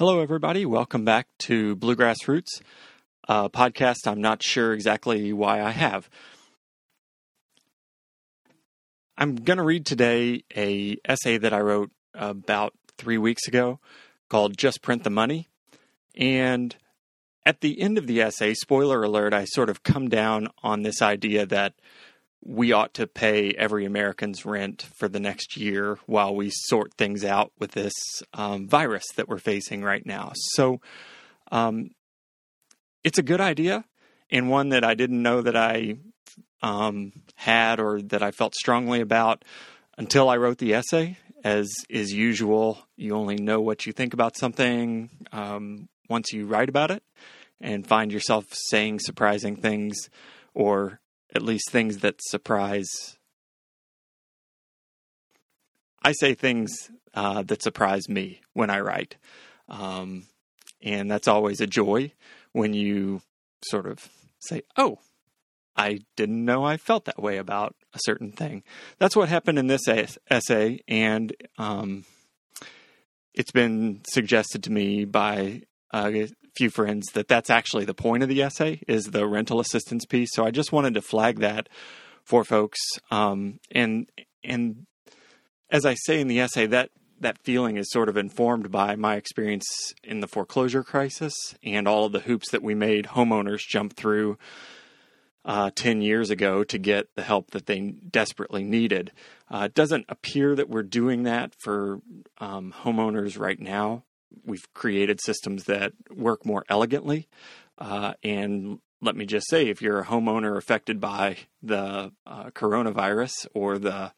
Hello, everybody. Welcome back to Bluegrass Roots, a podcast I'm not sure exactly why I have. I'm going to read today a essay that I wrote about three weeks ago called Just Print the Money. And at the end of the essay, spoiler alert, I sort of come down on this idea that we ought to pay every American's rent for the next year while we sort things out with this um, virus that we're facing right now. So, um, it's a good idea and one that I didn't know that I um, had or that I felt strongly about until I wrote the essay. As is usual, you only know what you think about something um, once you write about it and find yourself saying surprising things or at least things that surprise. I say things uh, that surprise me when I write. Um, and that's always a joy when you sort of say, oh, I didn't know I felt that way about a certain thing. That's what happened in this essay, and um, it's been suggested to me by a few friends that that's actually the point of the essay is the rental assistance piece. So I just wanted to flag that for folks. Um, and and as I say in the essay, that that feeling is sort of informed by my experience in the foreclosure crisis and all of the hoops that we made homeowners jump through uh, 10 years ago to get the help that they desperately needed. Uh, it doesn't appear that we're doing that for um, homeowners right now we've created systems that work more elegantly. Uh, and let me just say, if you're a homeowner affected by the uh, coronavirus or the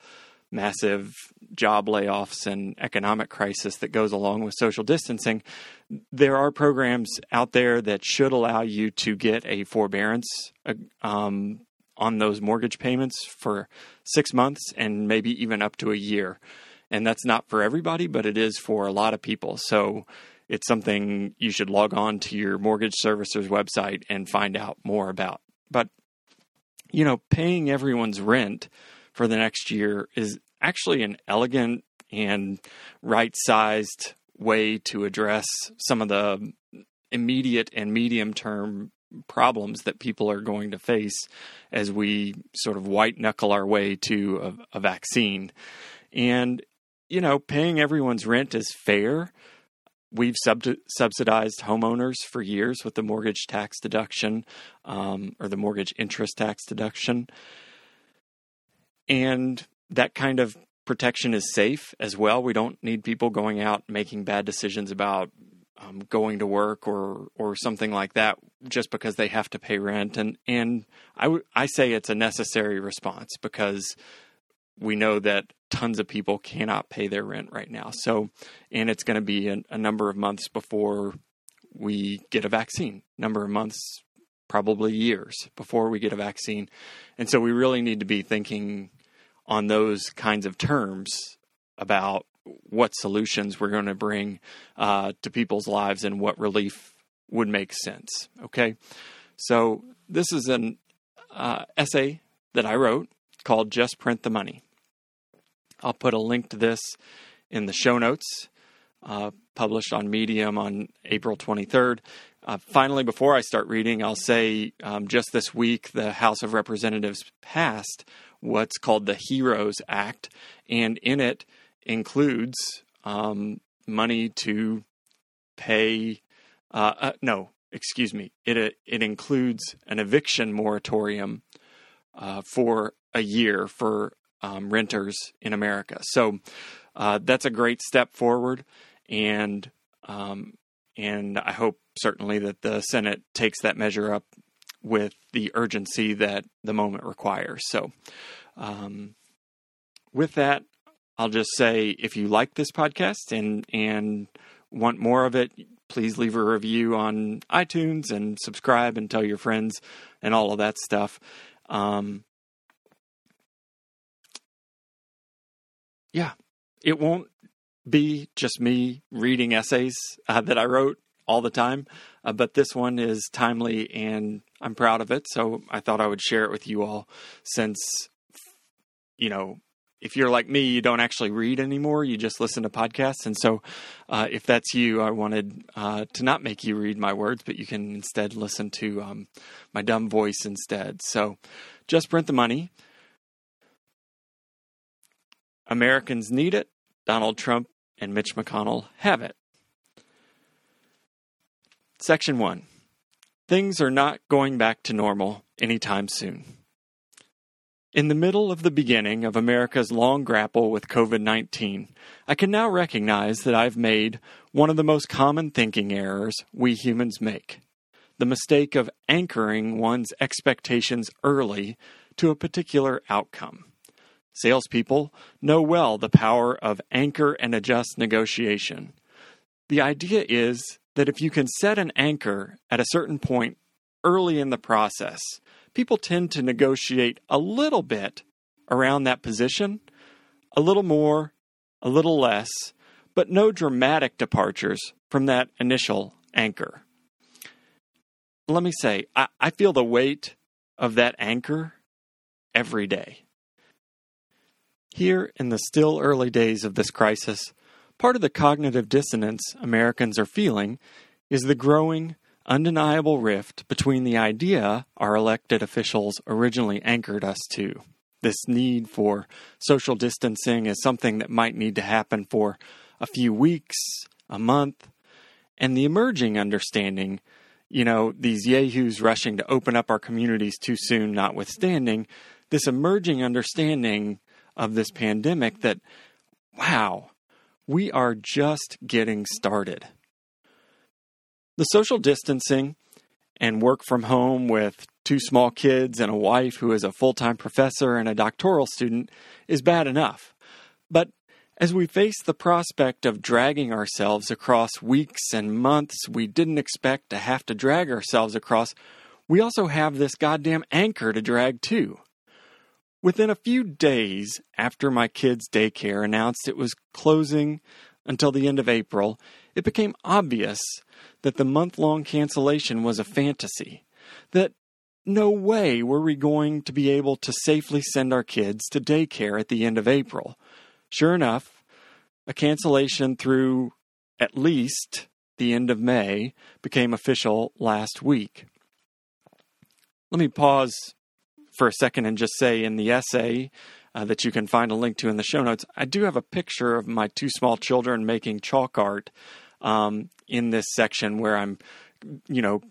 massive job layoffs and economic crisis that goes along with social distancing, there are programs out there that should allow you to get a forbearance uh, um, on those mortgage payments for six months and maybe even up to a year and that's not for everybody, but it is for a lot of people. So it's something you should log on to your mortgage servicer's website and find out more about. But you know, paying everyone's rent for the next year is actually an elegant and right-sized way to address some of the immediate and medium term problems that people are going to face as we sort of white knuckle our way to a, a vaccine. And you know, paying everyone's rent is fair. We've sub- subsidized homeowners for years with the mortgage tax deduction um, or the mortgage interest tax deduction. And that kind of protection is safe as well. We don't need people going out making bad decisions about um, going to work or or something like that just because they have to pay rent. And and I, w- I say it's a necessary response because we know that tons of people cannot pay their rent right now. So, and it's going to be a, a number of months before we get a vaccine, number of months, probably years before we get a vaccine. And so we really need to be thinking on those kinds of terms about what solutions we're going to bring uh, to people's lives and what relief would make sense. Okay. So this is an uh, essay that I wrote called Just Print the Money. I'll put a link to this in the show notes, uh, published on Medium on April 23rd. Uh, finally, before I start reading, I'll say um, just this week the House of Representatives passed what's called the HEROES Act, and in it includes um, money to pay. Uh, uh, no, excuse me. It it includes an eviction moratorium uh, for a year for um, renters in America. So uh, that's a great step forward, and um, and I hope certainly that the Senate takes that measure up with the urgency that the moment requires. So, um, with that, I'll just say if you like this podcast and and want more of it, please leave a review on iTunes and subscribe and tell your friends and all of that stuff. Um, yeah, it won't be just me reading essays uh, that I wrote all the time, uh, but this one is timely and I'm proud of it. So I thought I would share it with you all since, you know, if you're like me, you don't actually read anymore. You just listen to podcasts. And so, uh, if that's you, I wanted uh, to not make you read my words, but you can instead listen to um, my dumb voice instead. So, just print the money. Americans need it. Donald Trump and Mitch McConnell have it. Section 1 Things are not going back to normal anytime soon. In the middle of the beginning of America's long grapple with COVID 19, I can now recognize that I've made one of the most common thinking errors we humans make the mistake of anchoring one's expectations early to a particular outcome. Salespeople know well the power of anchor and adjust negotiation. The idea is that if you can set an anchor at a certain point early in the process, people tend to negotiate a little bit around that position, a little more, a little less, but no dramatic departures from that initial anchor. Let me say, I, I feel the weight of that anchor every day. Here, in the still early days of this crisis, part of the cognitive dissonance Americans are feeling is the growing undeniable rift between the idea our elected officials originally anchored us to. This need for social distancing is something that might need to happen for a few weeks, a month, and the emerging understanding, you know, these yahoos rushing to open up our communities too soon, notwithstanding, this emerging understanding of this pandemic that, wow, we are just getting started. The social distancing and work from home with two small kids and a wife who is a full time professor and a doctoral student is bad enough. But as we face the prospect of dragging ourselves across weeks and months we didn't expect to have to drag ourselves across, we also have this goddamn anchor to drag too. Within a few days after my kids' daycare announced it was closing until the end of April, it became obvious that the month long cancellation was a fantasy, that no way were we going to be able to safely send our kids to daycare at the end of April. Sure enough, a cancellation through at least the end of May became official last week. Let me pause for a second and just say in the essay uh, that you can find a link to in the show notes, I do have a picture of my two small children making chalk art um, in this section where I'm, you know,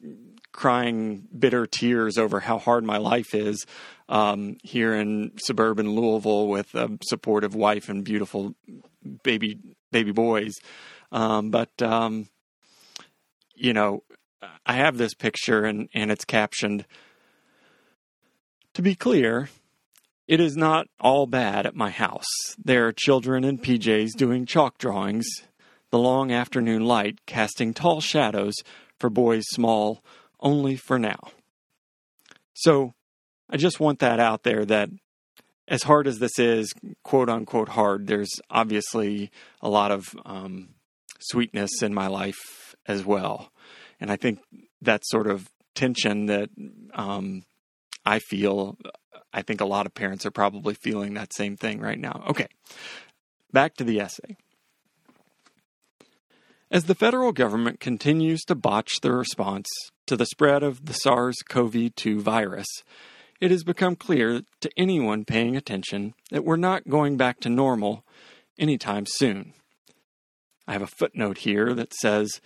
crying bitter tears over how hard my life is um, here in suburban Louisville with a supportive wife and beautiful baby baby boys. Um, but um, you know, I have this picture and and it's captioned. To be clear, it is not all bad at my house. There are children in PJs doing chalk drawings the long afternoon light casting tall shadows for boys small only for now. So I just want that out there that as hard as this is, quote unquote hard, there's obviously a lot of um, sweetness in my life as well. And I think that sort of tension that um, I feel, I think a lot of parents are probably feeling that same thing right now. Okay, back to the essay. As the federal government continues to botch the response to the spread of the SARS CoV 2 virus, it has become clear to anyone paying attention that we're not going back to normal anytime soon. I have a footnote here that says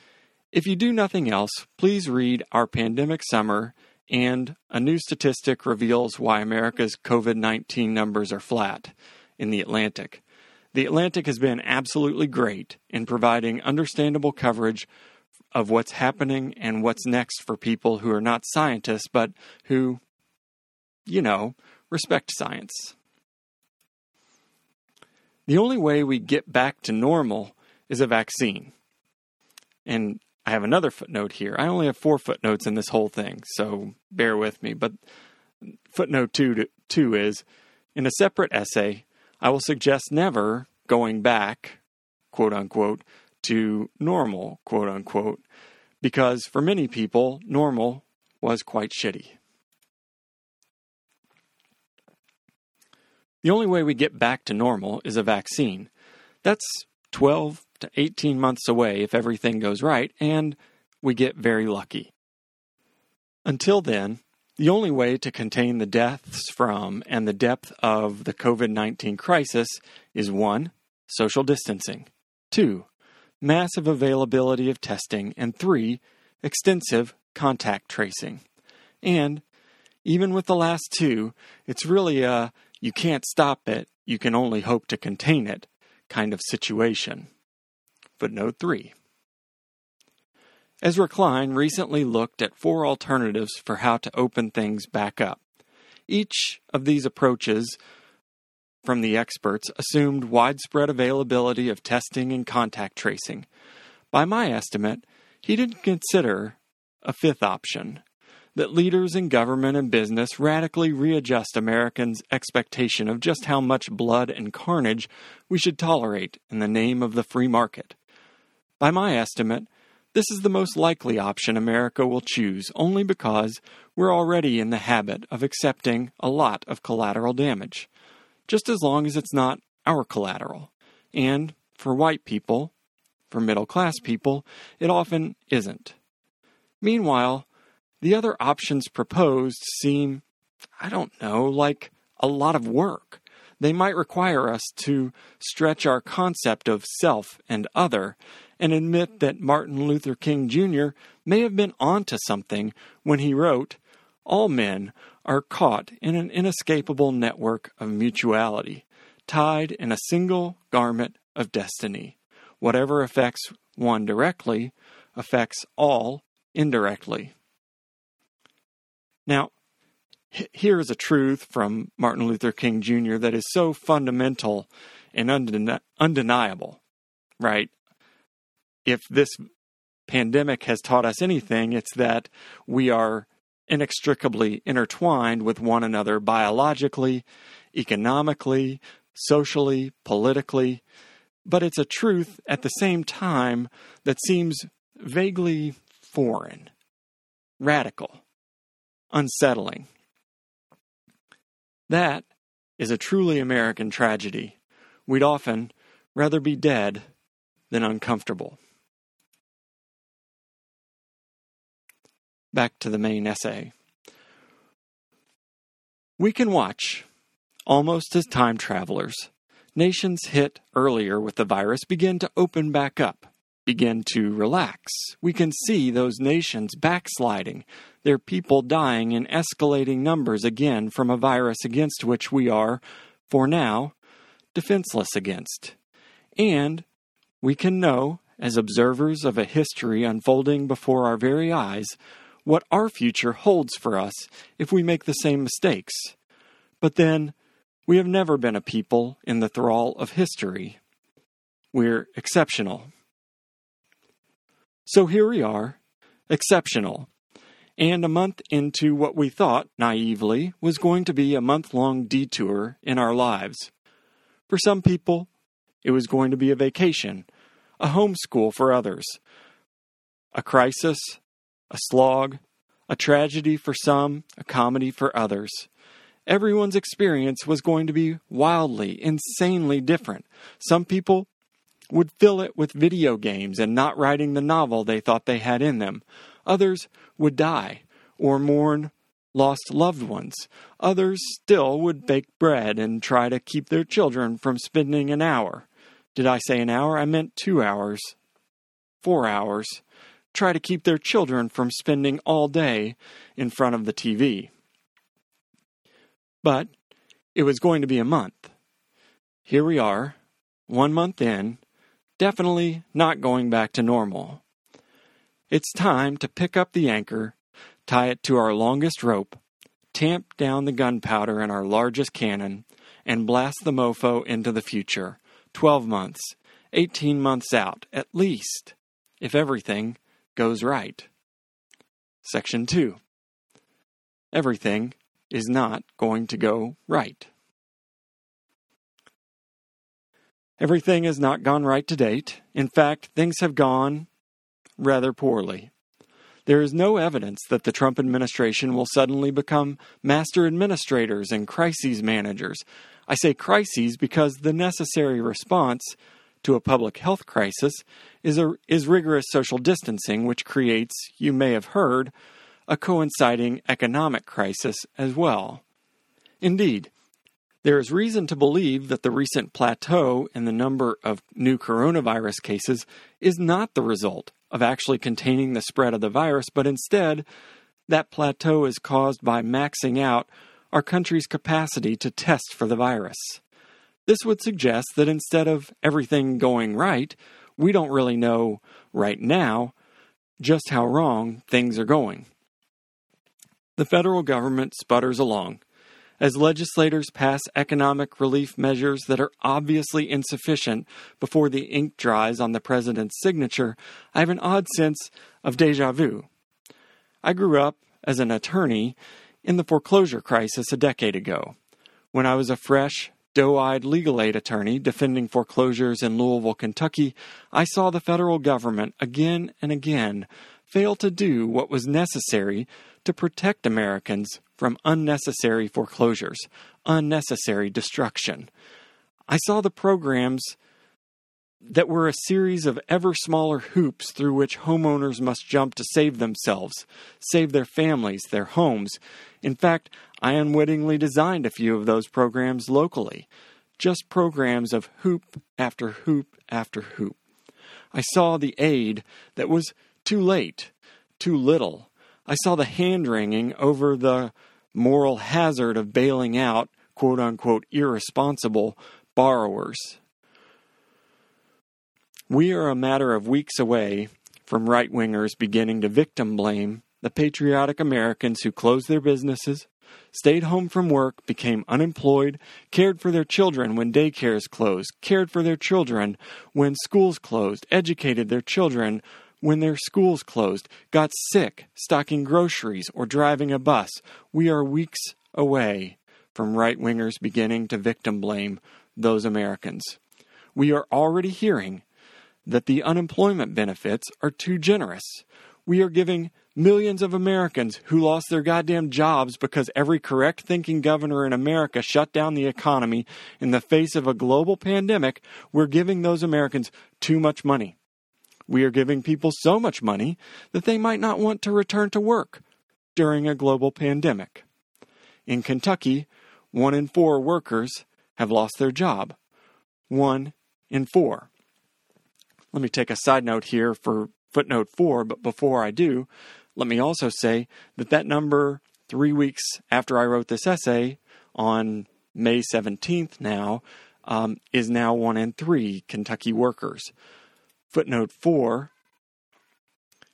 if you do nothing else, please read Our Pandemic Summer and A New Statistic Reveals Why America's COVID 19 Numbers Are Flat in The Atlantic. The Atlantic has been absolutely great in providing understandable coverage of what's happening and what's next for people who are not scientists, but who, you know, respect science. The only way we get back to normal is a vaccine. And I have another footnote here. I only have four footnotes in this whole thing, so bear with me. But footnote two, to, two is in a separate essay, I will suggest never going back, quote unquote, to normal, quote unquote, because for many people, normal was quite shitty. The only way we get back to normal is a vaccine. That's 12 to 18 months away if everything goes right, and we get very lucky. Until then, the only way to contain the deaths from and the depth of the COVID 19 crisis is 1. Social distancing, 2. Massive availability of testing, and 3. Extensive contact tracing. And even with the last two, it's really a you can't stop it, you can only hope to contain it kind of situation. Footnote 3. Ezra Klein recently looked at four alternatives for how to open things back up. Each of these approaches from the experts assumed widespread availability of testing and contact tracing. By my estimate, he didn't consider a fifth option that leaders in government and business radically readjust Americans' expectation of just how much blood and carnage we should tolerate in the name of the free market. By my estimate, this is the most likely option America will choose only because we're already in the habit of accepting a lot of collateral damage, just as long as it's not our collateral. And for white people, for middle class people, it often isn't. Meanwhile, the other options proposed seem, I don't know, like a lot of work. They might require us to stretch our concept of self and other and admit that Martin Luther King Jr. may have been onto something when he wrote, All men are caught in an inescapable network of mutuality, tied in a single garment of destiny. Whatever affects one directly affects all indirectly. Now, here is a truth from Martin Luther King Jr. that is so fundamental and undeni- undeniable, right? if this pandemic has taught us anything, it's that we are inextricably intertwined with one another biologically, economically, socially, politically. But it's a truth at the same time that seems vaguely foreign, radical, unsettling. That is a truly American tragedy. We'd often rather be dead than uncomfortable. back to the main essay. We can watch, almost as time travelers, nations hit earlier with the virus begin to open back up, begin to relax. We can see those nations backsliding, their people dying in escalating numbers again from a virus against which we are, for now, defenseless against. And we can know, as observers of a history unfolding before our very eyes, what our future holds for us if we make the same mistakes. But then, we have never been a people in the thrall of history. We're exceptional. So here we are, exceptional, and a month into what we thought, naively, was going to be a month long detour in our lives. For some people, it was going to be a vacation, a homeschool for others, a crisis, a slog, a tragedy for some, a comedy for others. Everyone's experience was going to be wildly, insanely different. Some people would fill it with video games and not writing the novel they thought they had in them. Others would die or mourn lost loved ones. Others still would bake bread and try to keep their children from spending an hour. Did I say an hour? I meant two hours. Four hours try to keep their children from spending all day in front of the TV. But it was going to be a month. Here we are, one month in, definitely not going back to normal. It's time to pick up the anchor, tie it to our longest rope, tamp down the gunpowder in our largest cannon, and blast the mofo into the future, 12 months, 18 months out, at least, if everything goes right. Section 2 Everything is not going to go right. Everything has not gone right to date. In fact, things have gone rather poorly. There is no evidence that the Trump administration will suddenly become master administrators and crises managers. I say crises because the necessary response to a public health crisis is, a, is rigorous social distancing, which creates, you may have heard, a coinciding economic crisis as well. Indeed, there is reason to believe that the recent plateau in the number of new coronavirus cases is not the result of actually containing the spread of the virus, but instead, that plateau is caused by maxing out our country's capacity to test for the virus. This would suggest that instead of everything going right, we don't really know right now just how wrong things are going. The federal government sputters along as legislators pass economic relief measures that are obviously insufficient before the ink dries on the president's signature, I have an odd sense of deja vu. I grew up as an attorney in the foreclosure crisis a decade ago. When I was a fresh, doe eyed legal aid attorney defending foreclosures in Louisville, Kentucky, I saw the federal government again and again fail to do what was necessary to protect Americans from unnecessary foreclosures, unnecessary destruction. I saw the programs that were a series of ever smaller hoops through which homeowners must jump to save themselves, save their families, their homes. In fact, I unwittingly designed a few of those programs locally, just programs of hoop after hoop after hoop. I saw the aid that was too late, too little, I saw the hand wringing over the moral hazard of bailing out quote unquote irresponsible borrowers. We are a matter of weeks away from right wingers beginning to victim blame the patriotic Americans who closed their businesses, stayed home from work, became unemployed, cared for their children when daycares closed, cared for their children when schools closed, educated their children when their schools closed, got sick stocking groceries or driving a bus. We are weeks away from right wingers beginning to victim blame those Americans. We are already hearing that the unemployment benefits are too generous. We are giving millions of Americans who lost their goddamn jobs because every correct thinking governor in America shut down the economy in the face of a global pandemic, we're giving those Americans too much money. We are giving people so much money that they might not want to return to work during a global pandemic. In Kentucky, one in four workers have lost their job. One in four. Let me take a side note here for footnote four, but before I do, let me also say that that number, three weeks after I wrote this essay on May 17th now, um, is now one in three Kentucky workers. Footnote 4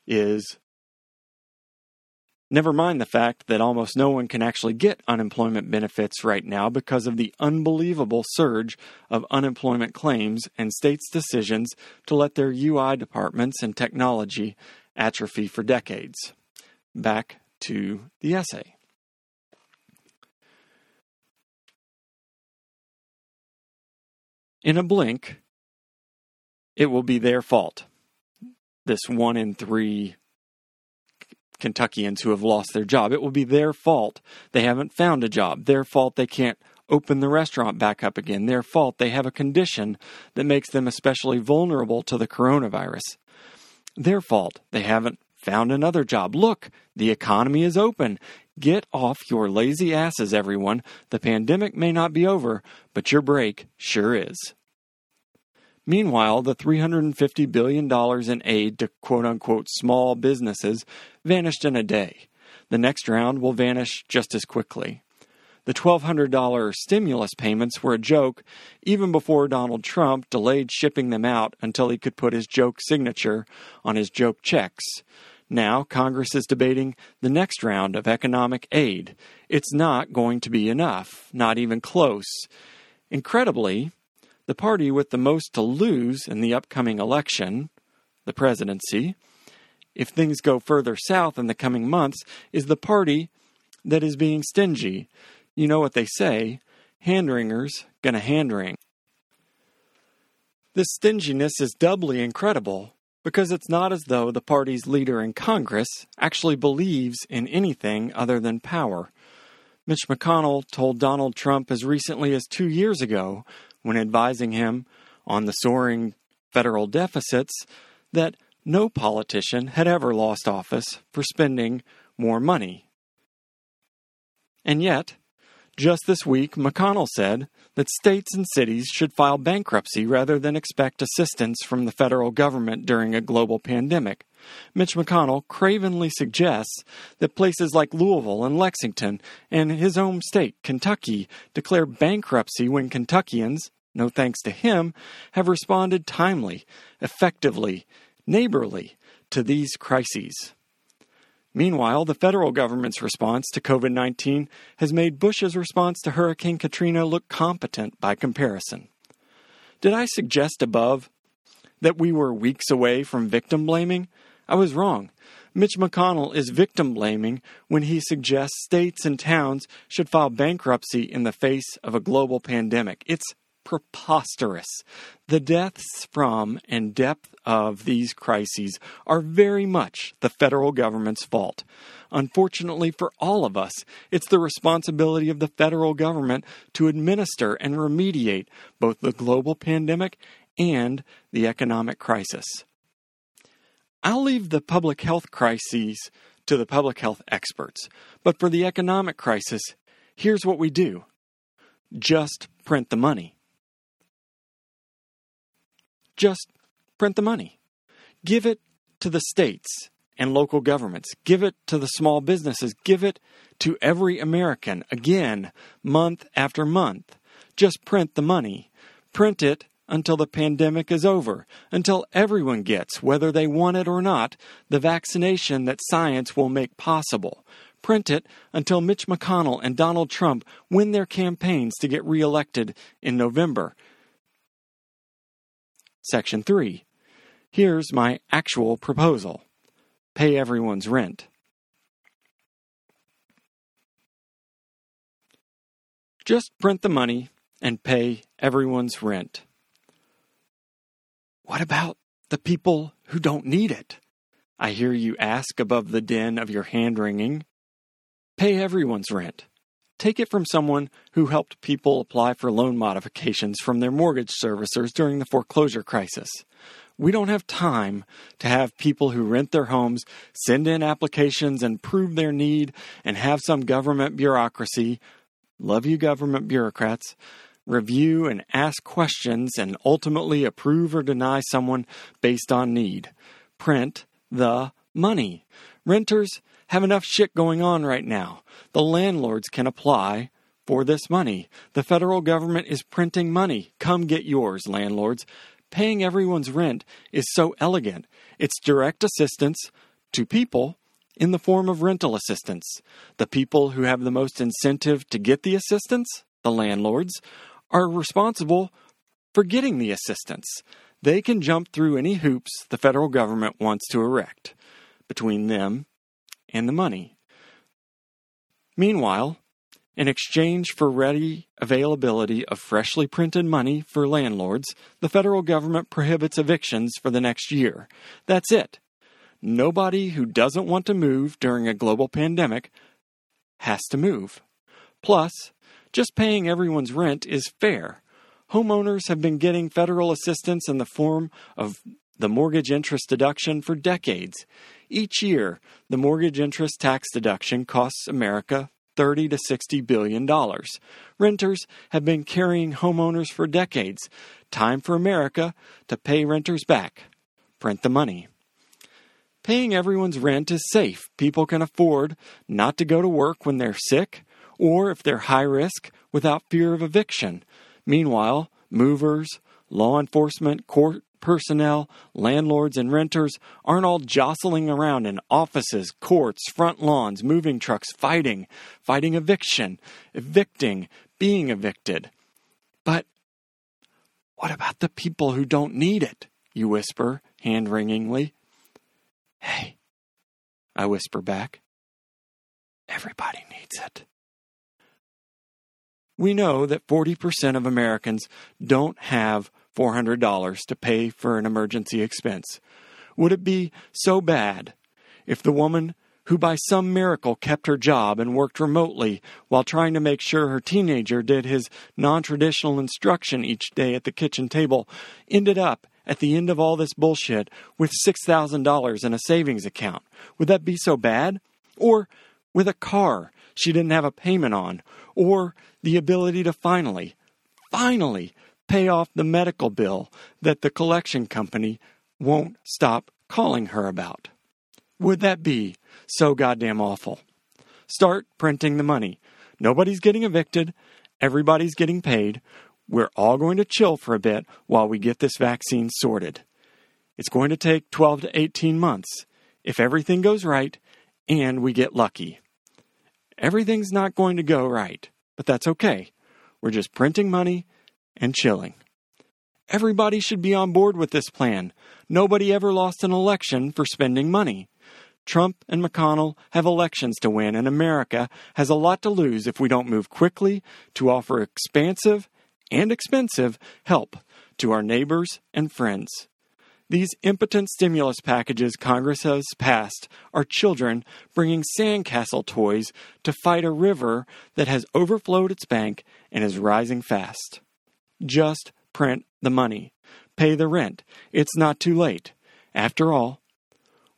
is Never mind the fact that almost no one can actually get unemployment benefits right now because of the unbelievable surge of unemployment claims and states' decisions to let their UI departments and technology atrophy for decades. Back to the essay. In a blink, it will be their fault. This one in three Kentuckians who have lost their job. It will be their fault they haven't found a job. Their fault they can't open the restaurant back up again. Their fault they have a condition that makes them especially vulnerable to the coronavirus. Their fault they haven't found another job. Look, the economy is open. Get off your lazy asses, everyone. The pandemic may not be over, but your break sure is. Meanwhile, the $350 billion in aid to quote unquote small businesses vanished in a day. The next round will vanish just as quickly. The $1,200 stimulus payments were a joke even before Donald Trump delayed shipping them out until he could put his joke signature on his joke checks. Now, Congress is debating the next round of economic aid. It's not going to be enough, not even close. Incredibly, the party with the most to lose in the upcoming election, the presidency, if things go further south in the coming months, is the party that is being stingy. You know what they say handringers gonna handring. This stinginess is doubly incredible because it's not as though the party's leader in Congress actually believes in anything other than power. Mitch McConnell told Donald Trump as recently as two years ago, when advising him on the soaring federal deficits, that no politician had ever lost office for spending more money. And yet, just this week, McConnell said that states and cities should file bankruptcy rather than expect assistance from the federal government during a global pandemic. Mitch McConnell cravenly suggests that places like Louisville and Lexington and his home state, Kentucky, declare bankruptcy when Kentuckians, no thanks to him, have responded timely, effectively, neighborly to these crises. Meanwhile, the federal government's response to COVID 19 has made Bush's response to Hurricane Katrina look competent by comparison. Did I suggest above that we were weeks away from victim blaming? I was wrong. Mitch McConnell is victim blaming when he suggests states and towns should file bankruptcy in the face of a global pandemic. It's preposterous. The deaths from and depth of these crises are very much the federal government's fault. Unfortunately for all of us, it's the responsibility of the federal government to administer and remediate both the global pandemic and the economic crisis. I'll leave the public health crises to the public health experts, but for the economic crisis, here's what we do just print the money just print the money. Give it to the states and local governments. Give it to the small businesses. Give it to every American again, month after month. Just print the money. Print it until the pandemic is over, until everyone gets, whether they want it or not, the vaccination that science will make possible. Print it until Mitch McConnell and Donald Trump win their campaigns to get reelected in November. Section 3. Here's my actual proposal pay everyone's rent. Just print the money and pay everyone's rent. What about the people who don't need it? I hear you ask above the din of your hand wringing. Pay everyone's rent. Take it from someone who helped people apply for loan modifications from their mortgage servicers during the foreclosure crisis. We don't have time to have people who rent their homes send in applications and prove their need and have some government bureaucracy, love you government bureaucrats, review and ask questions and ultimately approve or deny someone based on need. Print the money. Renters have enough shit going on right now. The landlords can apply for this money. The federal government is printing money. Come get yours, landlords. Paying everyone's rent is so elegant. It's direct assistance to people in the form of rental assistance. The people who have the most incentive to get the assistance, the landlords, are responsible for getting the assistance. They can jump through any hoops the federal government wants to erect between them and the money. Meanwhile, in exchange for ready availability of freshly printed money for landlords, the federal government prohibits evictions for the next year. That's it. Nobody who doesn't want to move during a global pandemic has to move. Plus, just paying everyone's rent is fair. Homeowners have been getting federal assistance in the form of the mortgage interest deduction for decades. Each year, the mortgage interest tax deduction costs America 30 to 60 billion dollars. Renters have been carrying homeowners for decades. Time for America to pay renters back. Print the money. Paying everyone's rent is safe. People can afford not to go to work when they're sick or if they're high risk without fear of eviction. Meanwhile, movers, law enforcement, court personnel, landlords, and renters aren't all jostling around in offices, courts, front lawns, moving trucks, fighting, fighting eviction, evicting, being evicted. But what about the people who don't need it? You whisper, hand wringingly. Hey, I whisper back. Everybody needs it. We know that 40% of Americans don't have $400 to pay for an emergency expense. Would it be so bad if the woman who by some miracle kept her job and worked remotely while trying to make sure her teenager did his non traditional instruction each day at the kitchen table, ended up at the end of all this bullshit with $6,000 in a savings account. Would that be so bad? Or with a car she didn't have a payment on, or the ability to finally, finally pay off the medical bill that the collection company won't stop calling her about. Would that be so goddamn awful? Start printing the money. Nobody's getting evicted. Everybody's getting paid. We're all going to chill for a bit while we get this vaccine sorted. It's going to take 12 to 18 months if everything goes right and we get lucky. Everything's not going to go right, but that's okay. We're just printing money and chilling. Everybody should be on board with this plan. Nobody ever lost an election for spending money. Trump and McConnell have elections to win, and America has a lot to lose if we don't move quickly to offer expansive and expensive help to our neighbors and friends. These impotent stimulus packages Congress has passed are children bringing sandcastle toys to fight a river that has overflowed its bank and is rising fast. Just print the money. Pay the rent. It's not too late. After all,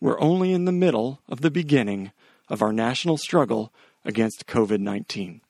we're only in the middle of the beginning of our national struggle against COVID 19.